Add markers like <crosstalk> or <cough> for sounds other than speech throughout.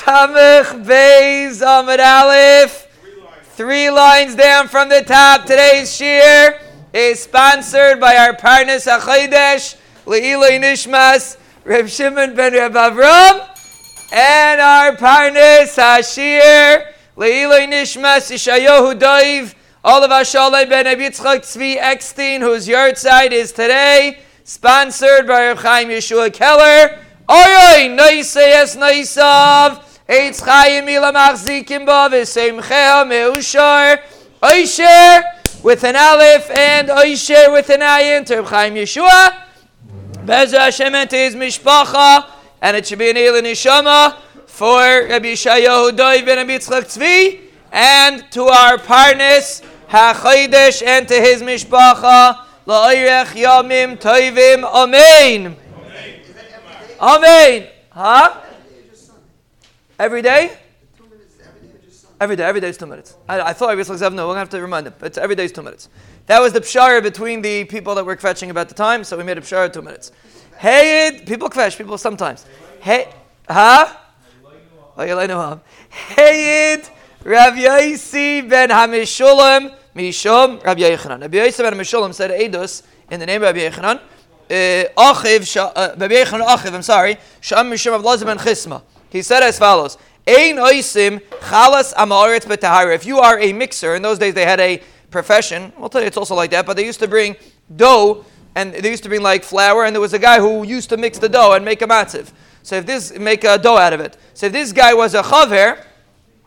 Samech Beis Amid Aleph. Three lines down from the top. Today's shir is sponsored by our partners Achodesh, Leiloi Nishmas, Reb Shimon ben Reb Avram, and our partners Hashir, Leiloi Nishmas, Ishayohu Doiv, all of Ashalai ben Yitzchak Tzvi Eckstein, whose yard side is today, sponsored by Reb Chaim Yeshua Keller. Oy, nice, yes, nice of. Eitz Chaim Ila Machzikim Ba V'Seimchea Meushar Oisher with an Aleph and Oisher with an Ayin to Chaim Yeshua. Bezer Hashem to his Mishpacha and it should be an Eilu Nishama for Rabbi Yishayahu Doi ben Rabbi Yitzchak Tzvi and to our partners HaChodesh and to his Mishpacha La'oyrech Yamim Toivim Amen. Amen. Huh? Every day? Every day, every day is two minutes. I, I thought I was like seven. No, we're gonna have to remind him. But every day is two minutes. That was the pshara between the people that were fetching about the time, so we made a pshara two minutes. Hey, people kvesh, people sometimes. Hey, huh? Hey, Rav Yaisi ben Hamishulam Mishum Rav Yechanan. Rav Yaisi ben Hamishulam said Eidos in the name of Rabbi Yechanan. Uh, Achiv, uh, Rabbi Yechanan Achiv, I'm sorry. Sham Mishum Rav Lazar ben Chisma. He said as follows: Ein oisim chalas. If you are a mixer, in those days they had a profession. I'll tell you, it's also like that. But they used to bring dough, and they used to bring like flour, and there was a guy who used to mix the dough and make a matziv. So if this make a dough out of it. So if this guy was a chaver,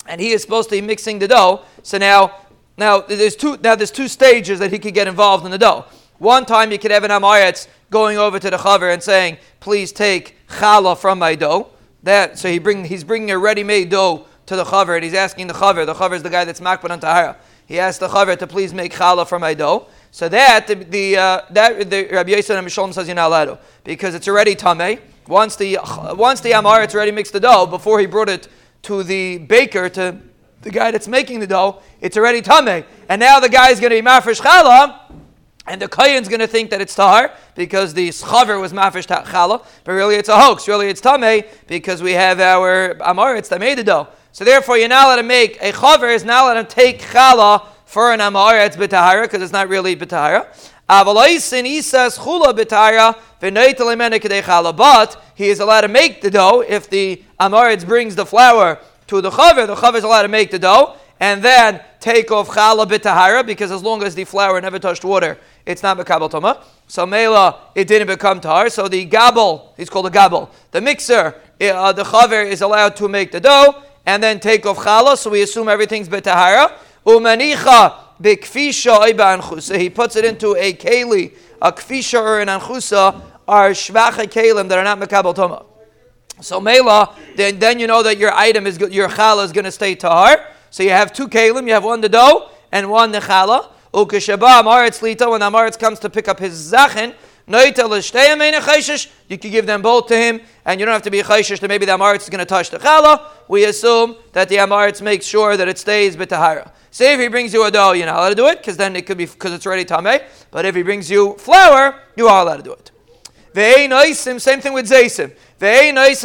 and he is supposed to be mixing the dough, so now now there's two now there's two stages that he could get involved in the dough. One time you could have an amaretz going over to the chaver and saying, "Please take challah from my dough." That so he bring he's bringing a ready-made dough to the chaver and he's asking the chaver. The chaver is the guy that's makbid on tahara. He asked the chaver to please make challah for my dough. So that the, uh, that the Rabbi Yosef and Mishalom says you're not allowed because it's already tamei. Once the once the amar it's already mixed the dough before he brought it to the baker to the guy that's making the dough, it's already tamei. And now the guy is going to be mafresh challah. And the Kayan's going to think that it's Tahar because the Schaver was Mafish Chala, but really it's a hoax. Really it's Tameh because we have our Amar, it's Tameh the dough. So therefore, you're not allowed to make a Chaver, is not allowed to take Chala for an Amar, it's B'Tahara because it's not really B'Tahara. But he is allowed to make the dough if the Amaretz brings the flour to the Chaver, the Chaver is allowed to make the dough and then take off challah b'tahara because as long as the flour never touched water, it's not bekabel toma. So mela, it didn't become tar. So the gabel, he's called a gabel. The mixer, uh, the chaver is allowed to make the dough and then take off challah. So we assume everything's betahara. Umanicha b'kfisha anchusa. He puts it into a keli, a kfisha or an anchusa are shvacha kelim that are not mekabel toma. So mela, then, then you know that your item is your challah is going to stay tahar. So you have two kalim, you have one the dough and one the challah. Ukeshaba amaretz lita, when amaretz comes to pick up his zachin, you can give them both to him, and you don't have to be chayshish that maybe the amaretz is going to touch the challah. We assume that the amaretz makes sure that it stays b'tahara. Say if he brings you a dough, you're not allowed to do it, because then it could be because it's already tameh. But if he brings you flour, you are allowed to do it. Same thing with zaysim. Let's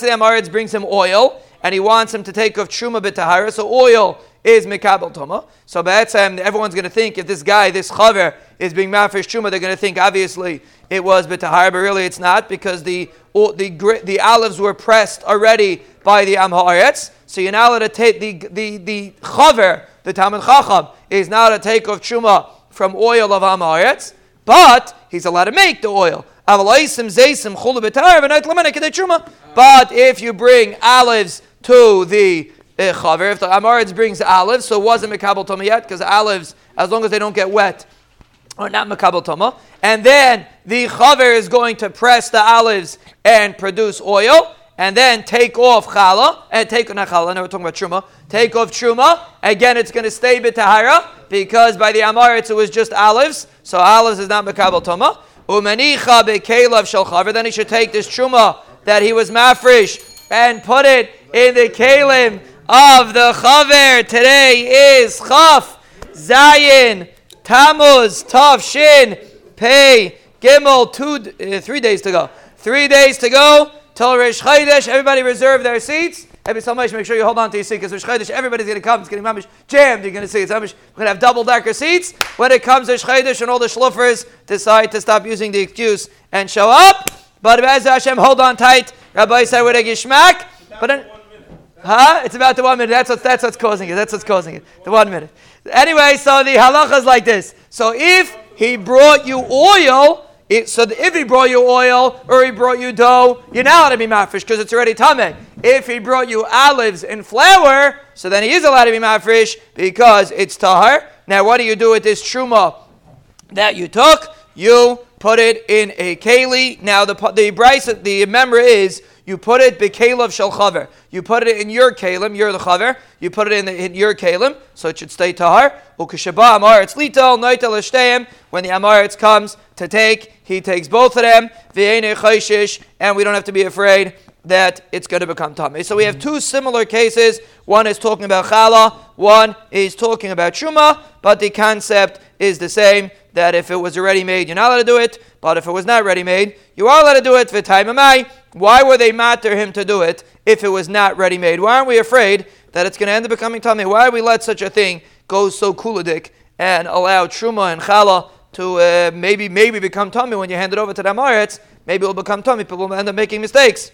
say the amaretz brings him oil, and he wants him to take off truma b'tahara. So oil is mikabel toma. So b'etzem, everyone's going to think if this guy, this chaver, is being mafresh truma, they're going to think obviously it was b'tahara, but really it's not because the the the olives were pressed already by the am haaretz. So you're now to take the the the chaver, the talmid chacham, is now to take off truma from oil of am haaretz, but he's allowed to make the oil. But if you bring olives to the uh, chaver. If the Amaritz brings olives, so it wasn't Mekabel Toma yet, because olives, as long as they don't get wet, are not Mekabel Toma. And then the chaver is going to press the olives and produce oil, and then take off challah, and take, not challah, now we're talking about truma, take off truma, again it's going to stay b'tahara, because by the Amaritz it was just olives, so olives is not Mekabel Toma. Umanicha be'kelav shel chaver, then he should take this truma that he was mafresh, and put it in the kalim of the chaver. Today is chaf, zayin, tamuz, tav, shin, pei, gimel. Two, uh, three days to go. Three days to go till Rish Chodesh. Everybody reserve their seats. Every so make sure you hold on to your seat because Rish Chodesh, everybody's going to come. It's getting mamish jammed. You're going to see it's mamish. We're going to have double decker seats. When it comes to Rish Chodesh and all the shluffers decide to stop using the excuse and show up. But Bez Hashem, hold on tight. Rabbi a gishmak. But huh? It's about the one minute. That's what that's what's causing it. That's what's causing it. The one minute. Anyway, so the halacha is like this. So if he brought you oil, it, so if he brought you oil or he brought you dough, you're not allowed to be mafresh because it's already tame. If he brought you olives and flour, so then he is allowed to be mafresh because it's tahar. Now, what do you do with this truma that you took? You put it in a keli. Now, the the bryce, the member is you put it bekelav shel chaver. You put it in your kalim, you're the chaver. You put it in, the, in your kalim, so it should stay tahar. Ukashaba amaretz lital noitel eshteim. When the amaretz comes to take, he takes both of them. And we don't have to be afraid that it's going to become tummy. So we have two similar cases. One is talking about challah, one is talking about shuma, but the concept is the same that if it was already made, you're not allowed to do it, but if it was not ready made, you are allowed to do it. Why were they matter him to do it if it was not ready made? Why aren't we afraid that it's going to end up becoming tummy? Why we let such a thing go so kuladik and allow truma and challah to uh, maybe maybe become tummy when you hand it over to the Amaretz? Maybe it will become tummy. People will end up making mistakes.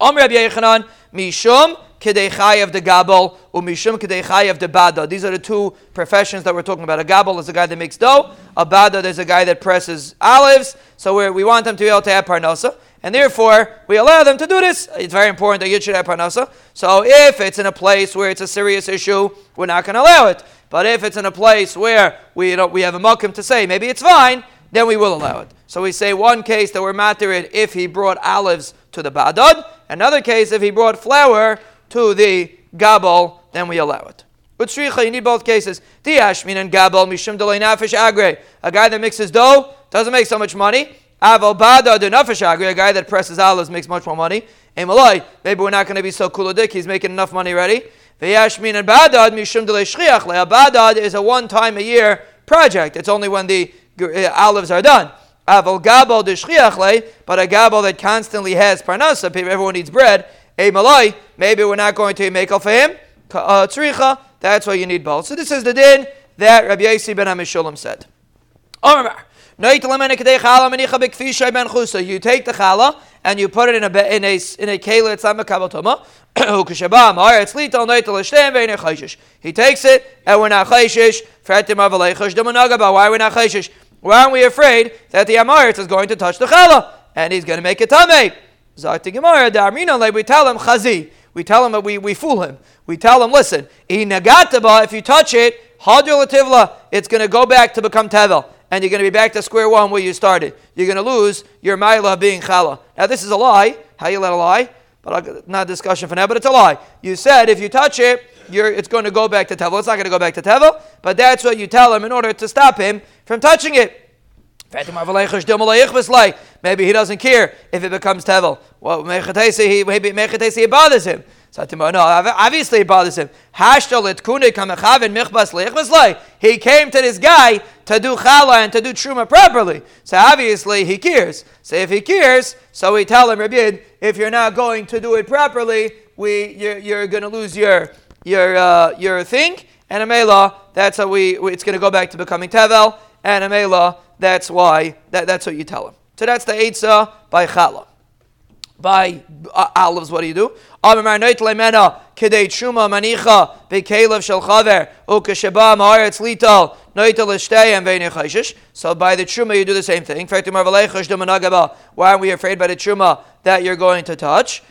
Om Rabbi Yechanan, Mishum Kedei of the Gabel, or Mishum Kedei of the Bada. These are the two professions that we're talking about. A Gabel is a guy that makes dough. A Bada is a guy that presses olives. So we want them to be able to have parnasa. And therefore, we allow them to do this. It's very important that you should have parnasa. So if it's in a place where it's a serious issue, we're not going to allow it. But if it's in a place where we, we have a mokum to say maybe it's fine, then we will allow it. So we say one case that we're materid if he brought olives to the badad. Another case if he brought flour to the gabal, then we allow it. But shricha, you need both cases. Diashmin and gabal mishum delay nafish agre. A guy that mixes dough doesn't make so much money. Aval bada nafish agre. A guy that presses olives makes much more money. Emalai, maybe we're not going to be so kuladik. He's making enough money already. V'yashmin and badad mishum delay shriach. Badad is a one time a year project. It's only when the uh, olives are done. Aval gabal de shriach but a gabal that constantly has parnasa. Everyone needs bread a malai, maybe we're not going to make for him. Uh, tzricha, that's why you need both. So this is the din that Rabbi Yossi ben Amishulam said. You take the challah and you put it in a in a in a kela. It's not. <clears throat> He takes it and we're not chayshish. Why we're not chayshish? Why aren't we afraid that the amaretz is going to touch the challah and he's going to make it tamei? Zakti Gemara, Darmina, we tell him chazi. We tell him that we, we fool him. We tell him, listen, if you touch it, hadur it's going to go back to become tevel. And you're going to be back to square one where you started. You're going to lose your ma'ila being chala. Now, this is a lie. How you let a lie? But not a discussion for now, but it's a lie. You said if you touch it, it's going to go back to tevel. It's not going to go back to tevel, but that's what you tell him in order to stop him from touching it. Maybe he doesn't care if it becomes tevel. Well, maybe it bothers him. So no, obviously it bothers him. He came to this guy to do challah and to do truma properly. So obviously he cares. So if he cares, so we tell him, Rabbi, if you're not going to do it properly, we you're, you're going to lose your your uh, your thing. And Amela, that's how we, it's going to go back to becoming tevel. And Amela, that's why, that, that's what you tell him. So that's the Eitzah by Chala. By uh, olives, what do you do? So by the truma you do the same thing. Why are we afraid by the truma that you're going to touch?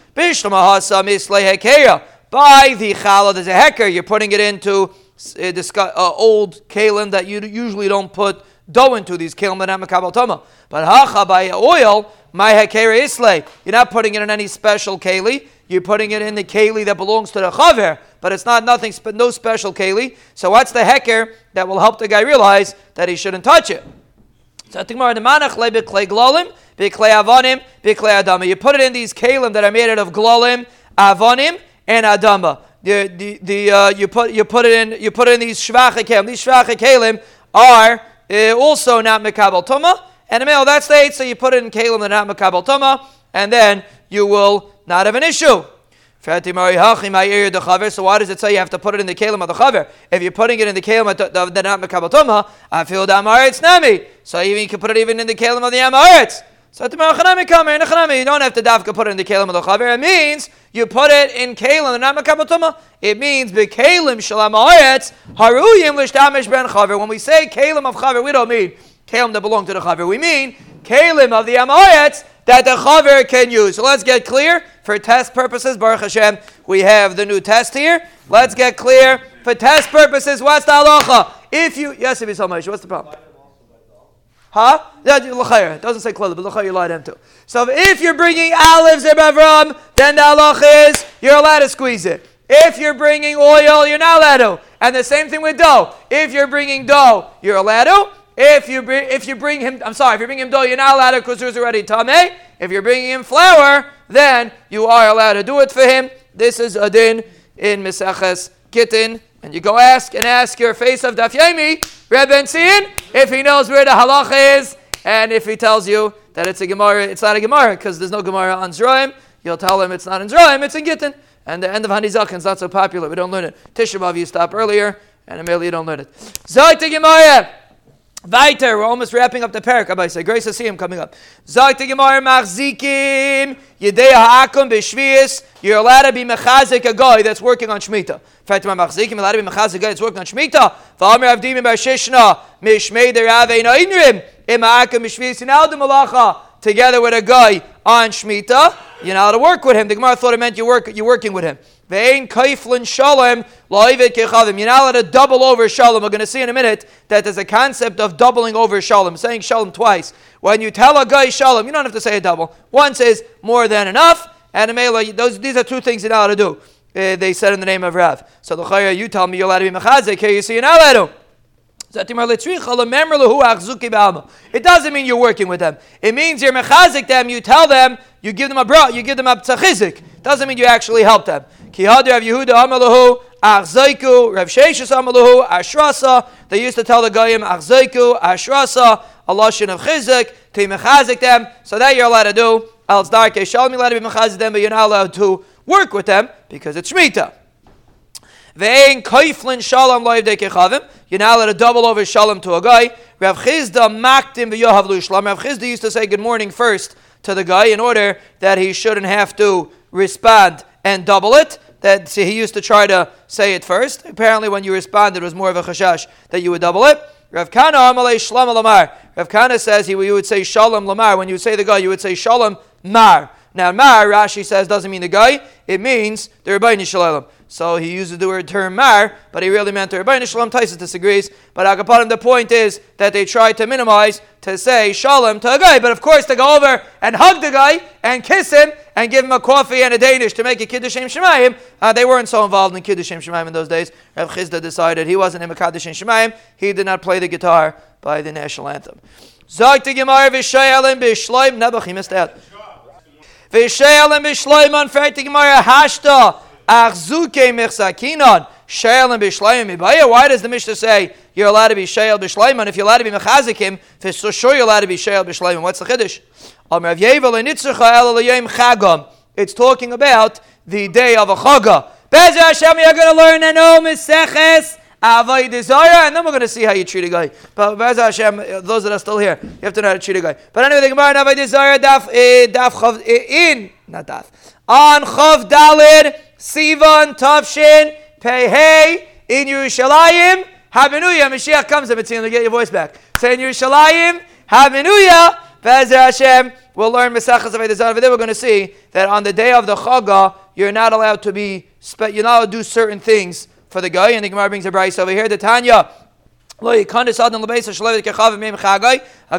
By the challah, there's a hecker. You're putting it into uh, uh, old kalim that you usually don't put dough into these kelim that makabel toma. But hacha by oil, my hekere isle. You're not putting it in any special keli. You're putting it in the keli that belongs to the chaver, but it's not nothing, no special keli. So what's the heker that will help the guy realize that he shouldn't touch it? So clay avonim, adama. You put it in these kalim that are made out of glolim, avonim, and adama. The, the, the, uh, you put you put it in you put it in these shvacha kalim. These shvacha kalim are uh, also not Mekabel Tuma. And a male, that's the eight, so you put it in Kalim and not Mekabel Tuma. and then you will not have an issue. So why does it say you have to put it in the kalim of the chaver? If you're putting it in the kalim of the, not mekabel tuma, I feel the amaretz nami. So even you can put it even in the kalim of the amaretz. So you don't have to dafka put it in the kalim of the chaver. It means you put it in kalim the not mekabel tuma. It means bekalim shalam amaretz haruyim l'shtamish ben chaver. When we say kalim of chaver, we don't mean kalim that belong to the chaver. We mean kalim of the amaretz that the chaver can use. So let's get clear for test purposes. Baruch Hashem, we have the new test here. Let's get clear for test purposes. What's the halacha? If you yes, if you so much, what's the problem? Huh? That It doesn't say clearly, but l'chayr you lied into. So if you're bringing olives Avram, then the halacha is you're allowed to squeeze it. If you're bringing oil, you're not allowed to. And the same thing with dough. If you're bringing dough, you're allowed to. If you bring, if you bring him, I'm sorry, if you bring him dough, you're not allowed to because there's already tame. If you're bringing him flour, then you are allowed to do it for him. This is a din in Misaches Gittin. And you go ask and ask your face of Reb if he knows where the halacha is, and if he tells you that it's a Gemara, it's not a Gemara because there's no Gemara on Zroim, you'll tell him it's not in Zroim, it's in Gittin. And the end of Hanizak is not so popular. We don't learn it. Tisha B'Av you stop earlier, and immediately you don't learn it. Zoy to Gemara. Weiter, we're almost wrapping up the parak. Rabbi say, grace see him coming up. Zag the Gemara machzikim yedei ha'akum b'shvius. You're allowed to be mechazik a guy that's working on shmita. In fact, my machzikim allowed to be mechazik a guy that's working on shmita. V'amer avdim b'shishna mishmei deravein ha'inrim im ha'akum b'shvius in aldim malacha together with a guy on shmita. You're not to work with him. The Gemara thought it meant you work, you're working with him. Ve'ein kaiflin shalom lo'ivet kechavim. You're not allowed to double over shalom. We're going to see in a minute that there's a concept of doubling over shalom, saying shalom twice. When you tell a guy shalom, you don't have to say a double. Once is more than enough, and a those these are two things you're not allowed to do. Uh, they said in the name of Rav. So the you tell me you're allowed to be mechazik. Here you see you're not allowed to. It doesn't mean you're working with them. It means you're mechazik them. You tell them, you give them a bra, you give them a tzachizik. Doesn't mean you actually help them. Rav. They used to tell the goyim Achzaiku Ashrasa a lashon of chizik to mechazik them. So that you're allowed to do. Else darke shalom you're allowed to be mechazik them, but you're not allowed to work with them because it's shmita. Ve'ein koiflin shalom dekechavim. You're now allowed to double over shalom to a guy. Rav Chisda maktim v'yohavlu shalom. Rav Chisda used to say good morning first to the guy in order that he shouldn't have to respond and double it. That see, he used to try to say it first. Apparently, when you responded, it was more of a chashash that you would double it. Rav Kana amalei shalom lamar. Rav Kana says he you would say shalom lamar. When you would say the guy, you would say shalom mar. Now, mar, Rashi says, doesn't mean the guy. It means the Rabbi Shalom. So he uses the word term mar, but he really meant the Rabbi Shalom. Tosfos disagrees. But Agapanim, the point is that they try to minimize to say shalom to a guy. But of course, to go over and hug the guy and kiss him and give him a coffee and a Danish to make a Kiddush Shem Shemayim, uh, they weren't so involved in Kiddush Shem Shemayim in those days. Rav Chisda decided he wasn't in Kiddush Shemayim. He did not play the guitar by the national anthem. Zog to Gemara v'shayalim b'shloim. Nebuch, he missed out. V'shayalim b'shloim on Gemara hashta achzuke mechsakinon. Shayalim b'shloim ibaya. Why does the Mishnah say you're allowed to be shayal b'shloim? If you're allowed to be mechazikim, for so sure you're allowed to be shayal b'shloim. What's the chiddush? It's talking about the day of a chaga. Bez Hashem, you're going to learn an Om Meseches Avodah Zarah, and then we're going to see how you treat a guy. But Bez Hashem, those that are still here, you have to know how to treat a guy. But anyway, the Gemara Avodah Zarah daf eh, daf eh, in not daf on chav dalid sivan tavshin pei hey in Yerushalayim. Hallelujah, Mashiach comes. It's going to get your voice back. Say in Yerushalayim, Hallelujah. Bez Hashem, we'll learn Mesachas of Edazan. Over we're going to see that on the day of the Chagah, you're not allowed to be, you're not allowed to do certain things for the guy. And the Gemara brings a price over here. The Tanya. A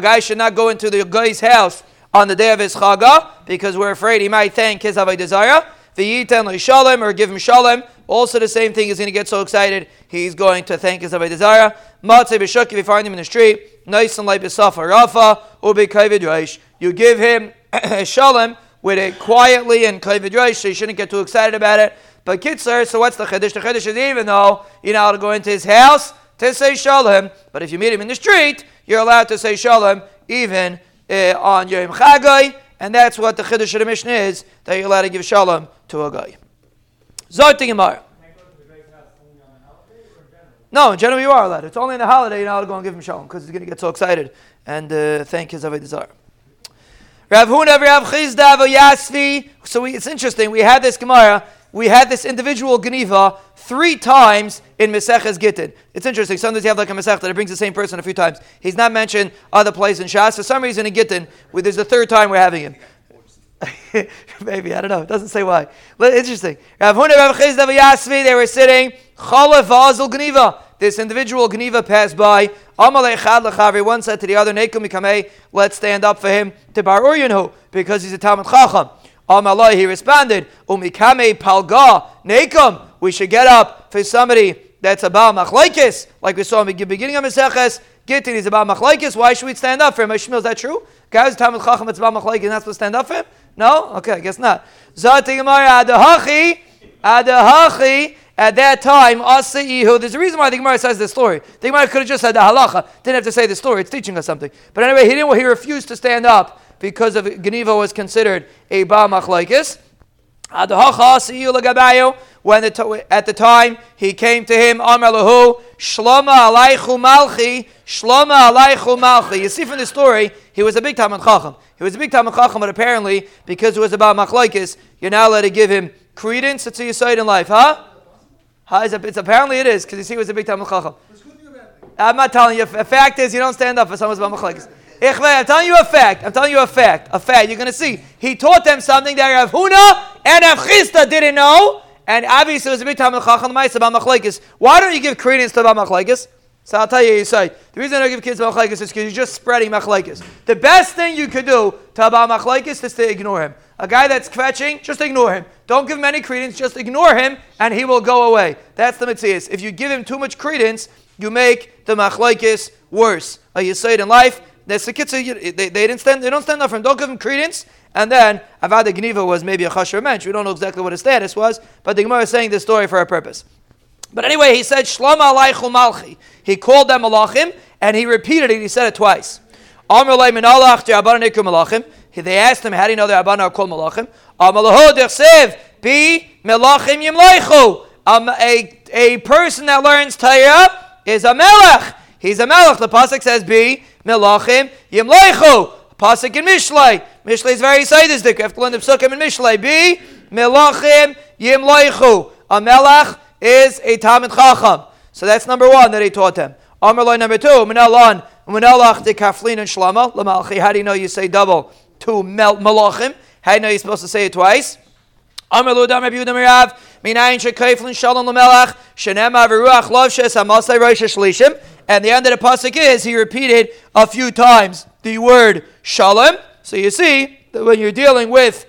guy should not go into the guy's house on the day of his chaga because we're afraid he might thank his avodah The shalom or give him shalom. Also, the same thing. He's going to get so excited. He's going to thank his avodah zarah. Matzeh b'shuk if you find him in the street. Nice and light b'safa rafa ubi You give him <coughs> shalom with it quietly and kavod so you shouldn't get too excited about it. But Kitzur, so what's the Chiddush? The Chiddush is even though you're not allowed to go into his house to say Shalom, but if you meet him in the street, you're allowed to say Shalom even uh, on Yom Chagai and that's what the Chiddush of the Mishnah is, that you're allowed to give shalom to a guy. Zot Gemara. No, in general you are allowed. It's only in the holiday you're not allowed to go and give him shalom because he's going to get so excited and uh, thank his Avodah Rav Huna, Rav Chisda, Yasvi. So we, it's interesting. We had this Gemara. We had this individual Geniva three times in Meseches Gittin. It's interesting. Sometimes you have like a Mesech that it brings the same person a few times. He's not mentioned other places in Shas. For some reason in Gittin, there's the third time we're having him. <laughs> Maybe, I don't know. It doesn't say why. But interesting. Rav Huna, Rav Yasvi, they were sitting. Chalav Vazel Geniva. This individual Geniva passed by. One said to the other, let's stand up for him to Bar because he's a Talmud Chacham. Amalai, he responded, Umikame Palga, Nekum, we should get up for somebody that's about Machlaikis, like we saw in the beginning of Meseches. Gittin, he's about Machlaikis. Why should we stand up for him? Ishmael, is that true? Guys, time Talmud Chacham, it's about Machlaikis, not supposed to stand up for him? No? Okay, I guess not. Adahachi, Adahachi, at that time, Asaihu, there's a reason why the Gemara says this story. The Gemara could have just said the halacha, didn't have to say the story, it's teaching us something. But anyway, he didn't, he refused to stand up because of Geniva was considered a Ba Machlaikis. When the at the time he came to him, Amar Lahu, Shloma Alaychu Malchi, Shloma Alaychu Malchi. You see from the story, he was a big Talmud Chacham. He was a big Talmud Chacham, but apparently, because it was about Machlaikis, you're now allowed to give him credence. It's a side in life, huh? It's apparently it is because you see, he was a big Talmud Chacham. I'm not telling you. The fact is, you don't stand up for someone's bamachlekes. I'm telling you a fact. I'm telling you a fact. A fact. You're going to see. He taught them something that Rav Huna and Rav Chisda didn't know, and obviously it was a big Talmud Chacham about machlekes. Why don't you give credence to about machlekes? So I'll tell you, you say the reason I don't give kids machlekes is because you're just spreading machlekes. The best thing you could do to about machlekes is to ignore him. A guy that's kvetching, just ignore him. Don't give him any credence, just ignore him, and he will go away. That's the mitzvah. If you give him too much credence, you make the machlaikis worse. You say in life. The they, they, didn't stand, they don't stand up for him. Don't give him credence. And then Avad Gniva was maybe a chasher mensch. We don't know exactly what his status was, but the Gemara is saying this story for a purpose. But anyway, he said Shlama alaychu malchi. He called them malachim, and he repeated it. He said it twice. Amr min alach malachim. They asked him, how do you know the Abana are called Malachim? Amalaho dersev, bi Melachim yimleichu. Um, a, a person that learns Torah is a Melech. He's a Melech. The Pasuk says, bi Melachim yimleichu. Pasuk in Mishlei. Mishlei is very sadistic. You have to learn the Psukim in Mishlei. Bi Melachim yimleichu. A Melech is a Talmud Chacham. So that's number one that he taught them. Amr number two, Minalon, Minalach de Kaflin and Shlama, Lamalchi. How do you know you say double? to mel- malachim. How do you know you're supposed to say it twice? Amr lo dam Rabbi minayin shekayflin shalom l'melach, shenem aviruach lovshes hamasai rosh shlishim. And the end of the pasuk is he repeated a few times the word shalom. So you see that when you're dealing with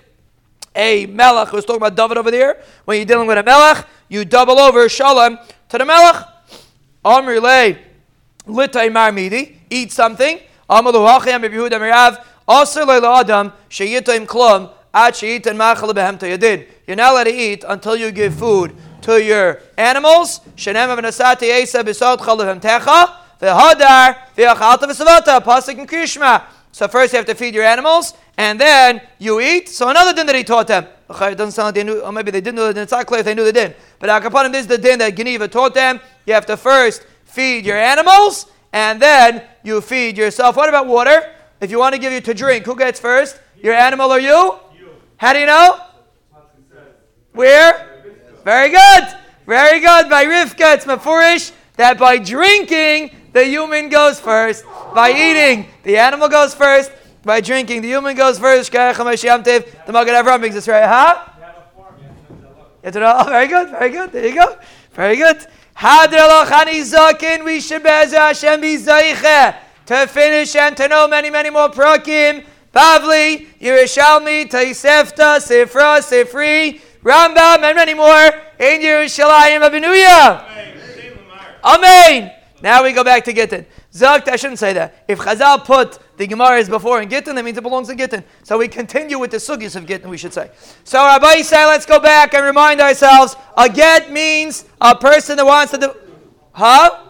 a melech, who's talking about David over there, when you're dealing with a melech, you double over shalom to the melech. Amr le litay marmidi, eat something. You're not allowed to eat until you give food to your animals. So first you have to feed your animals, and then you eat. So another din that he taught them. It doesn't sound like they knew, or maybe they didn't know the din. It's not clear if they knew the din. But Akapanim, this is the din that Geniva taught them. You have to first feed your animals, and then you feed yourself. What about water? If you want to give you to drink, who gets first? Your animal or you? How do you know? Where? Very good. Very good. By Rivka, it's mafurish that by drinking, the human goes first. By eating, the animal goes first. By drinking, the human goes first. The Magen Avraham brings us right, huh? Oh, very good, very good. There you go. Very good. We should be to finish and to know many, many more prakim. Bavli, Yerushalmi, Taisefta, Sifra, Sifri, Rambam, and many more in Yerushalayim Abinuya. Amen. Now we go back to Gittin. Zakt, I shouldn't say that. If Chazal put the Gemara is before in Gittin, that means it belongs in Gittin. So we continue with the sugis of Gittin, we should say. So Rabbi say, let's go back and remind ourselves. A get means a person that wants to do. Huh?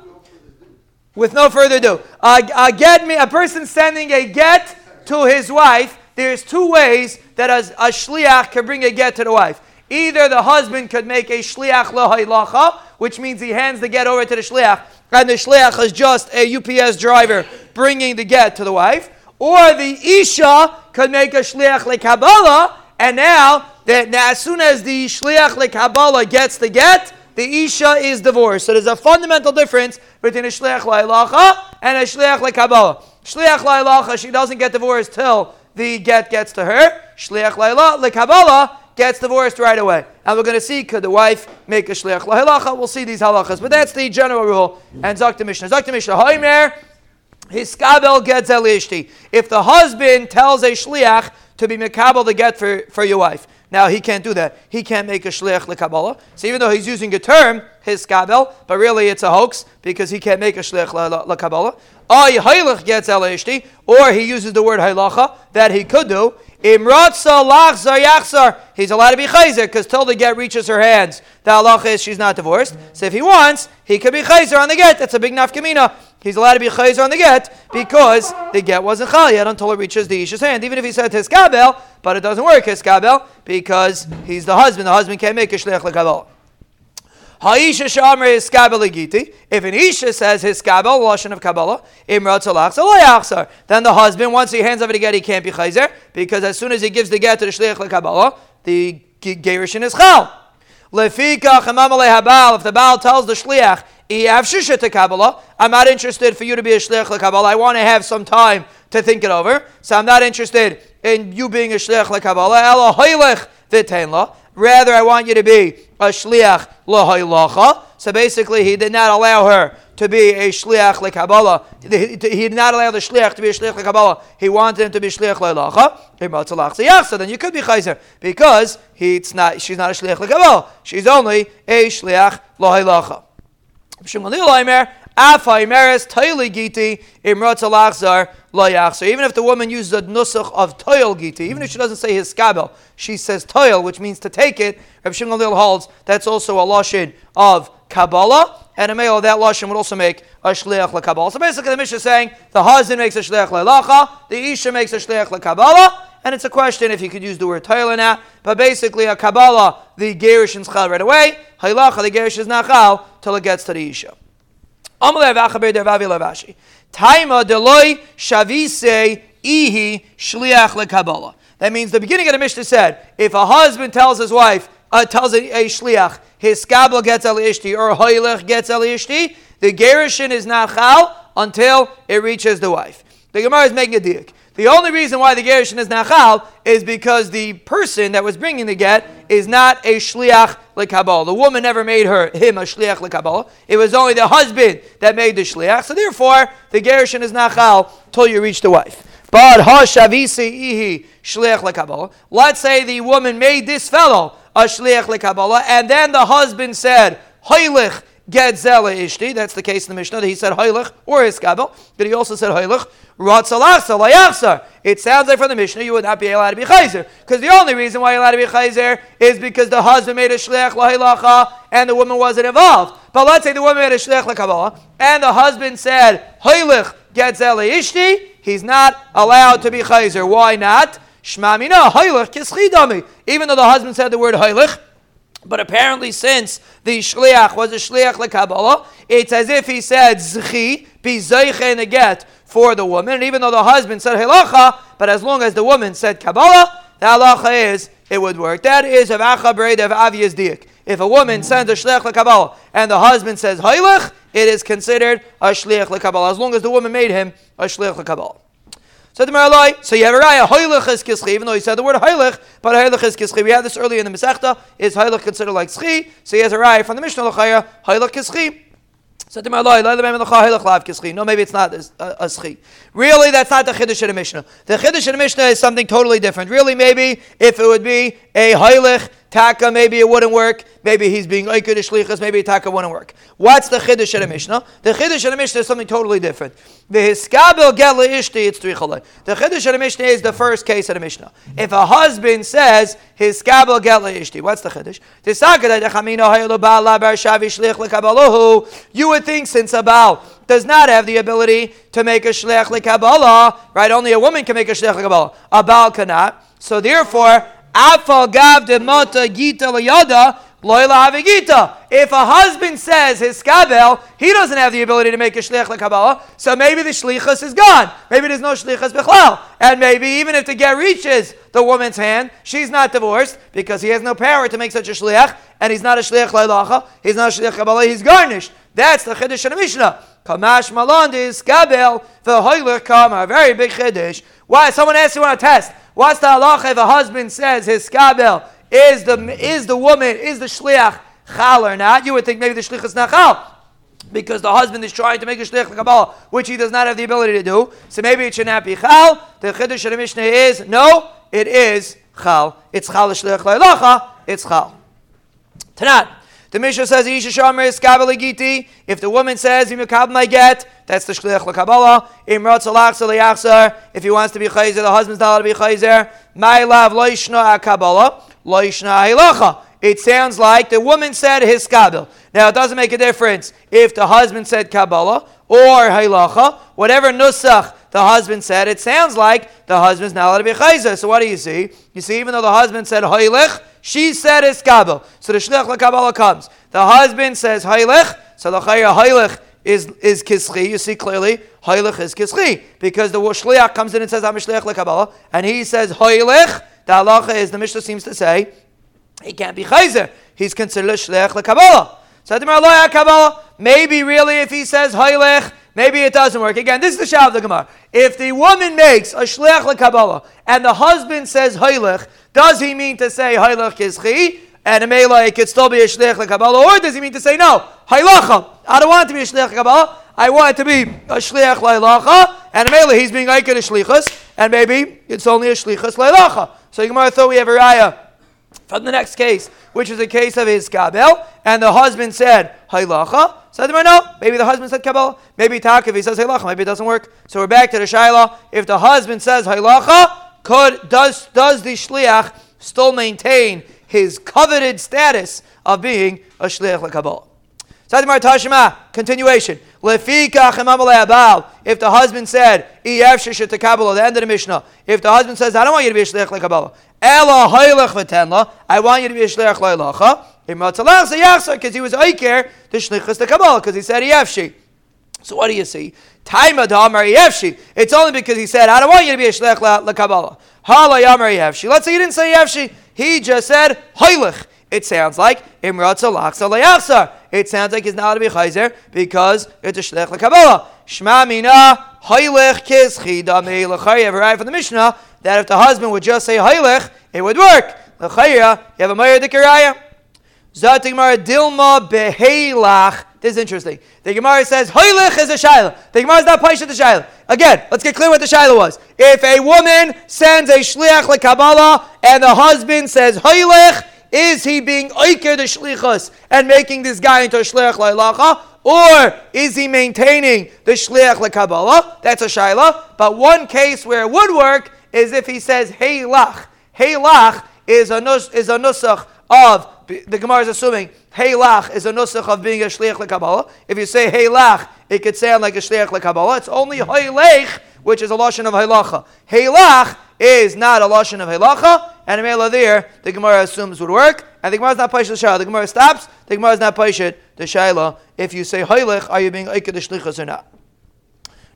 With no further ado, a, a get me a person sending a get to his wife there's two ways that a, a shliach can bring a get to the wife. Either the husband could make a shliach lahaylacha, which means he hands the get over to the shliach, and the shliach is just a UPS driver bringing the get to the wife, or the isha could make a shliach lekabbalah, and now that as soon as the shliach lekabbalah gets the get, the isha is divorced. So there's a fundamental difference between a shliach la'ilacha and a shliach lekabbalah. Shliach la'ilacha, she doesn't get divorced till the get gets to her. Shliach lekabbalah gets divorced right away. And we're going to see could the wife make a shliach la'ilacha. We'll see these halachas, but that's the general rule. And Zakta Mishnah, Zakta Mishnah, Haimer. His kabel gets elishti. If the husband tells a shliach to be mekabel to get for, for your wife, now he can't do that. He can't make a shliach lekabbalah. So even though he's using a term, his kabel, but really it's a hoax because he can't make a shliach lekabbalah. Ay haylach gets elishti, or he uses the word haylacha that he could do. Imratza lachzar yachzar. He's allowed to be chayzer because till the get reaches her hands, the halacha is she's not divorced. So if he wants, he could be chayzer on the get. That's a big nafkamina. He's allowed to be chayzer on the get because the get wasn't chal yet until it reaches the isha's hand. Even if he said his kabel, but it doesn't work his kabel because he's the husband. The husband can't make a shliach lekabel. Ha'isha shamre hiskabel giti. If an isha says hiskabel, lashon of kabbalah, imrat salachzar Then the husband, once he hands over the get, he can't be chayzer because as soon as he gives the get to the shliach lekabbalah, the gerushin is chal. Lefika habal. If the baal tells the shliach, I'm not interested for you to be a shliach Kabbalah. I want to have some time to think it over. So I'm not interested in you being a shliach Kabbalah. Rather, I want you to be a shliach lahaylacha. So basically, he did not allow her to be a shliach like lekabbalah. He did not allow the shliach to be a shliach like lekabbalah. He wanted him to be shliach leilacha. So then you could be chayzer because he's not. She's not a shliach like lekabbalah. She's only a shliach lahaylacha. Even if the woman uses a nusach of toil giti, even if she doesn't say his skabel, she says toil, which means to take it. Rabbi Shimon holds that's also a lashon of Kabbalah, and a male of that lashon would also make a shliach lekabbalah. So basically, the Mishnah is saying the husband makes a shliach lelacha, the isha makes a shliach lekabbalah, and it's a question if you could use the word toil in that. But basically, a Kabbalah, the gerish is chal right away. Haylacha, the gerish is not chal till it gets to the isha. That means the beginning of the Mishnah said, if a husband tells his wife, uh, tells a, a shliach, his skabel gets al ishti or hoylech gets al ishti, the gerushin is not chal until it reaches the wife. The Gemara is making a diak. The only reason why the gerushin is not chal is because the person that was bringing the get is not a shliach lekabal. The woman never made her him a shliach lekabal. It was only the husband that made the shliach. So therefore, the gerushin is not chal till you reach the wife. But ha shavisi ihi shliach lekabal. Let's say the woman made this fellow a shliach lekabbalah, and then the husband said, Hoilich get zela ishti. That's the case in the Mishnah. That he said hoilich or iskabel, but he also said hoilich ratzalasa layachsar. It sounds like from the Mishnah you would not be allowed to be chayzer because the only reason why you're allowed to be chayzer is because the husband made a shliach lahilacha and the woman wasn't involved. But let's say the woman made a shliach lekabbalah and the husband said hoilich get zela ishti. He's not allowed to be chayzer. Why not? Shmamina hoilich kischidami. Even though the husband said the word hoilich, but apparently, since the shliach was a shliach lekabbalah, it's as if he said zchi be in a get for the woman. And even though the husband said halacha, but as long as the woman said kabbalah, the halacha is it would work. That is of acha bered of aviyas diak. If a woman sends a shliach lekabbalah and the husband says haylech, it is considered a shliach lekabbalah as long as the woman made him a shliach lekabbalah. So the so you have a raya, hoylech is kischi, even though he said the word hoylech, but hoylech is kischi. We had this earlier in the Masechta, is hoylech considered like schi, so he has a raya from the Mishnah Lachaya, hoylech kischi. So the Maralai, no, maybe it's not a, uh, a, schi. Really, that's not the chiddush of the Mishnah. The chiddush of the Mishnah is something totally different. Really, maybe if it would be a hoylech Taka, maybe it wouldn't work. Maybe he's being Oiker to Shlichus. Maybe Taka wouldn't work. What's the Chiddush of the Mishnah? The Chiddush of the Mishnah is something totally different. The Hiskabel Gela Ishti, it's Trichalai. The Chiddush of the Mishnah is the first case of the Mishnah. If a husband says Hiskabel Gela Ishti, what's the Chiddush? You would think since a Baal does not have the ability to make a Shliach Kabbalah, right? Only a woman can make a Shliach Kabbalah. A Baal cannot. So therefore, If a husband says his kabel, he doesn't have the ability to make a shliach lekabala, so maybe the shlichus is gone. Maybe there's no shlichus bechlal, and maybe even if the get reaches the woman's hand, she's not divorced because he has no power to make such a shliach, and he's not a shliach leilacha, he's not a shliach kabbalah, he's garnished. That's the chiddush of the Mishnah. Kamash malon is kabel the kama. A very big chiddush. Why? Someone asked you on a test. What's the halacha if a husband says his skabel is the is the woman is the shliach chal or not? You would think maybe the shliach is not chal because the husband is trying to make a shliach kabbalah, which he does not have the ability to do. So maybe it should not be chal. The chiddush of the Mishnah is no, it is chal. It's chal shliach. It's chal. Tanat. The Mishnah says. If the woman says, my get, that's the Shliach Salach If he wants to be Chayzer, the husband's not allowed to be Chayzer. My love, Loishna. Loishna. It sounds like the woman said his kabel. Now it doesn't make a difference if the husband said Kabbalah or Hilacha, whatever nusach the husband said, it sounds like the husband's not allowed to be chayzer. So what do you see? You see, even though the husband said Hilich, she said iskabel. So the shliach lekabbalah comes. The husband says Hilich, so the chayra Hilich is is kischi. You see clearly, Hilich is kischi because the shliach comes in and says I'm a shliach lekabbalah, and he says Hilich. The halacha is the Mishnah seems to say he can't be chayzer. He's considered a shliach lekabbalah. So the Kabbalah. maybe really if he says Hilich Maybe it doesn't work. Again, this is the Shah of the Gemara. If the woman makes a shliach lekabbalah and the husband says haylech, does he mean to say haylech is chi? And a it could still be a shliach lekabbalah, or does he mean to say no? Haylacha. I don't want it to be a shliach lekabbalah. I want it to be a shliach leilacha. And a mela, he's being aikid a shlichus, and maybe it's only a shlichus leilacha. So Gemara thought we have a raya from the next case, which is a case of his kabel, and the husband said haylacha. So the no, maybe the husband said kabel, maybe tak if he says haylacha, maybe it doesn't work. So we're back to the shaila. If the husband says haylacha, could does does the shliach still maintain his coveted status of being a shliach lekabel? Sadimar Tashima, continuation. If the husband said, the end of the Mishnah, if the husband says, I don't want you to be a shliach lekabel, Ela. I want you to be a shliach leilacha. Because he was oiker the shlichus the kabbalah because he said yefshi. So what do you see? It's only because he said I don't want you to be a shliach la kabbalah. Let's say he didn't say yefshi. He just said haylech. It sounds like imratza lachsa. It sounds like he's not to be chayzer because it's a shliach la kabbalah. Shma mina haylech kischi damei lachari. Ever right from the Mishnah? that if the husband would just say Hailech, it would work. L'chayra, you have a Meir Dikiraya. Zat Gemara Dilma Beheilach. This is interesting. The Gemara says Hailech is a Shaila. The Gemara is not Paisha the Shaila. Again, let's get clear what the Shaila was. If a woman sends a Shliach Kabbalah and the husband says Hailech, is he being Oiker the Shlichus and making this guy into a Shliach Lailacha? Or is he maintaining the Shliach Kabbalah? That's a Shaila. But one case where it would work is if he says hey lach. Hey lach is a nus, is a nusach of the Gemara is assuming hey lach is a nusach of being a shliach lekabbalah. If you say hey lach, it could sound like a shliach lekabbalah. It's only hey lech, which is a lashon of halacha. Hey lach is not a lashon of halacha, and a mela there the Gemara assumes would work. And the Gemara is not paishet the. The Gemara stops. The Gemara is not paishet the shaila. If you say haylech, are you being aikad the shlichus or not?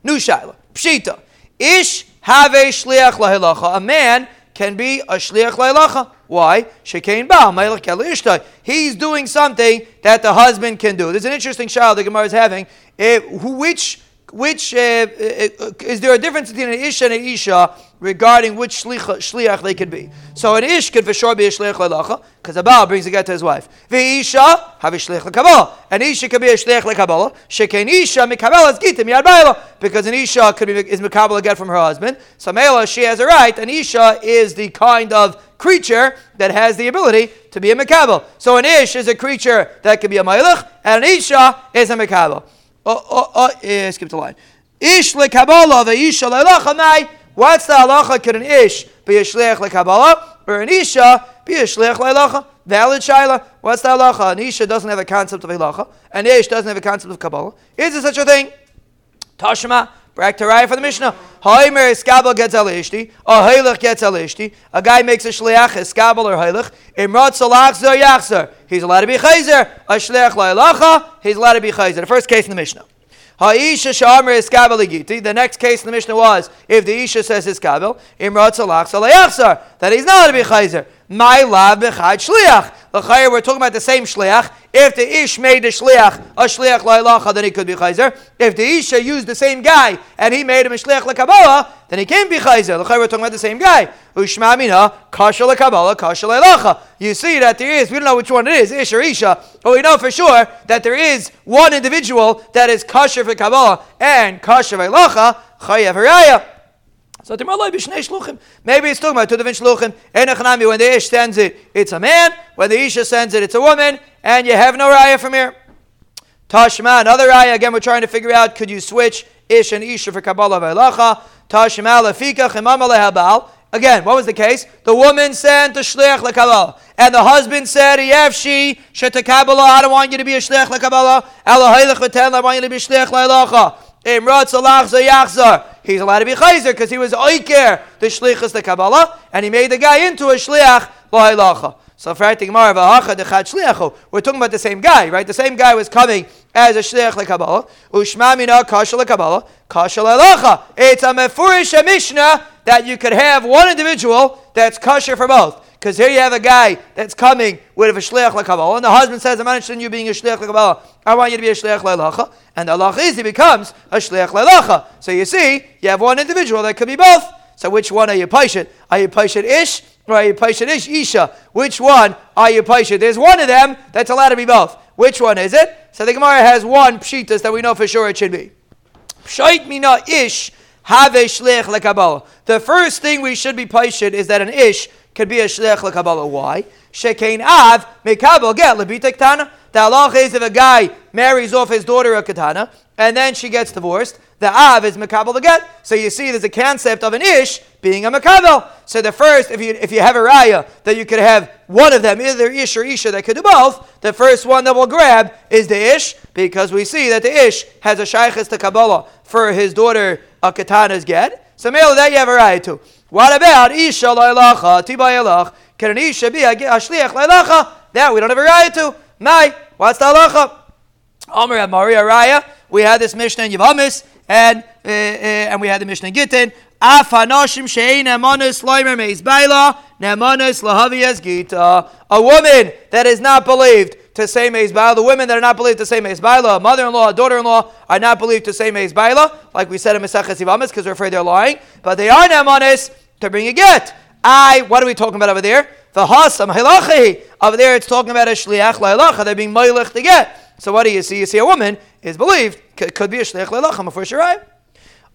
New shaila. Pshita. Ish have a shliach lahilacha. A man can be a shliach lahilacha. Why? Shekain ba He's doing something that the husband can do. There's an interesting child the Gemara is having. If, which which uh, uh, is there a difference between an ish and an isha regarding which shliach, shliach they could be? So an ish could for sure be a shliach lelacha because a baal brings a get to his wife. The isha have a shliach lekabbalah. An isha could be a shliach lekabbalah. Shekain isha mikabel gitim yad because an isha could be is mikabel get from her husband. So mela she has a right. An isha is the kind of creature that has the ability to be a Makabel. So an Ish is a creature that can be a Mailach, and an Isha is a Makabel. Oh, oh, oh, yeah, skip the line. Ish lekabala ve'isha le'lacha mai. What's the halacha? Could an ish be a shliach lekabala or an isha be a shliach le'lacha? Valid shaila. What's the halacha? An isha doesn't have a concept of halacha. An ish doesn't have a concept of kabbalah. Is there such a thing? Tashma. Back to Raya for the Mishnah. Haimer iskabel gets al ishti. A hailach gets al ishti. A guy makes a shliach iskabel or hailach. Imrat salach zer yachzer. He's allowed to be chayzer. A shliach la'ilacha. He's allowed to be chayzer. The first case in the Mishnah. Ha'isha The next case in the Mishnah was if the isha says iskabel, imrat salach salayachzar, that he's not to be chayzer. My love b'chad shliach. L'chayr, we're talking about the same shliach. If the ish made the shliach a shliach la'ilacha, then he could be chayzer. If the isha used the same guy and he made him a shliach lekabbalah, then he can't be chayzer. L'chayr, we're talking about the same guy. Ushma mina kasha lekabbalah kasha la'ilacha. You see that there is. We don't know which one it is, ish or isha, but we know for sure that there is one individual that is kasher for kabbalah and kasher for la'ilacha chayav. So maybe it's talking about different shluchim. Enechanami, when the ish sends it, it's a man. When the isha sends it, it's a woman. And you have no raya from here. Tashma, another raya. Again, we're trying to figure out could you switch ish and isha for Kabbalah v'elacha. Tashma lefika chimam lehabal. Again, what was the case? The woman sent the shliach lekabbalah, and the husband said, "Yevshi shetakabbalah, I don't want you to be a shliach lekabbalah. Elohaylich v'ten, I want you to be a shliach le'elacha." He's allowed to be chayzer because he was oiker the shlichus the Kabbalah, and he made the guy into a shliach lo'hailacha. So we're talking about the same guy, right? The same guy was coming as a shliach lekabbalah. Ushma mina kasha lekabbalah, kasha le'lacha. It's a mefurish mishnah that you could have one individual that's kosher for both. Because here you have a guy that's coming with a shliach lekabbalah, and the husband says, "I'm interested in you being a shliach lekabbalah. I want you to be a shliach le'lacha." And the Allah is he becomes a shliach le'lacha. So you see, you have one individual that could be both. So which one are you paishet? Are you paishet ish or are you paishet ish isha? Which one are you paishet? There's one of them that's allowed to be both. Which one is it? So the Gemara has one pshitas that we know for sure it should be. Pshait mina ish have a shliach lekabbalah. The first thing we should be paishet is that an ish could be a shliach lekabbalah. Why? Shekein av mekabel get lebitek tana. The halach is if a guy marries off his daughter a katana and then she gets divorced, the av is mekabel the get. So you see, there's a concept of an ish being a mekabel. So the first, if you if you have a raya that you could have one of them, either ish or isha that could do both, the first one that we'll grab is the ish because we see that the ish has a shaykhis to kabbalah for his daughter a katana's get. So male that you have a raya too. What about isha lailacha tibayalach? Can an isha be a shliach lailacha? That we don't have a raya to. My, what's the halacha? Amr Maria Raya. We had this Mishnah in Yavamis, and uh, uh, and we had the Mishnah in Gittin. Afanoshim shein emanis loimer meis baila nemanis lahaviyas gita. A woman that is not believed to say meis baila. The women that are not believed to say meis baila, a mother-in-law, a daughter-in-law, are not believed to say meis baila, like we said in Mesachas Yavamis, because we're afraid they're lying. But they are nemanis to bring a get. I. What are we talking about over there? The hasam hilachi. Over there, it's talking about a shliach la'ilacha. They're being moilech to get. So what do you see? You see a woman is believed could be a shliach la'ilacha before shirai.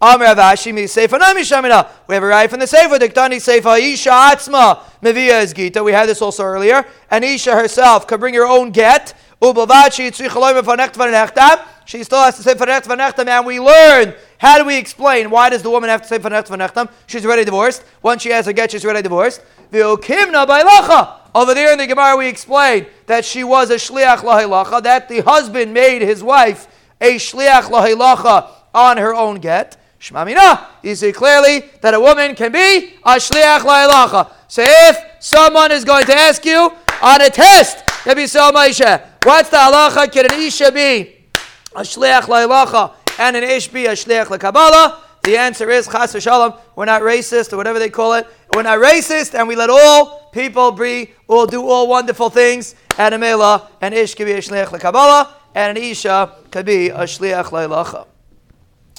Amr Avashi mi Sefer Nami Shamina. We have a right from the Sefer. Diktani Sefer Isha Atzma Mevia is Gita. We had this also earlier. And Isha herself could bring her own get. Ubavachi Tzrichaloim Vanecht Vanechtam. She still has to say Vanecht Vanechtam, and we learn. How do we explain why does the woman have to say Vanecht Vanechtam? She's already divorced. Once she has her get, she's already divorced. V'okimna Bailacha. Over there in the Gemara, we explain that she was a shliach lahilacha, that the husband made his wife a shliach lahilacha on her own get. Shmamina, you see clearly that a woman can be a shliach lahilacha. So if someone is going to ask you on a test, Nabi Moshe, what's the halacha? Can an isha be a shliach lahilacha and an ish be a shliach lekabbalah? The answer is chas v'shalom. We're not racist or whatever they call it. We're not racist, and we let all people be, will do all wonderful things. And a mela, and ish could be a shliach lekabbalah, and an isha could be a shliach leilacha.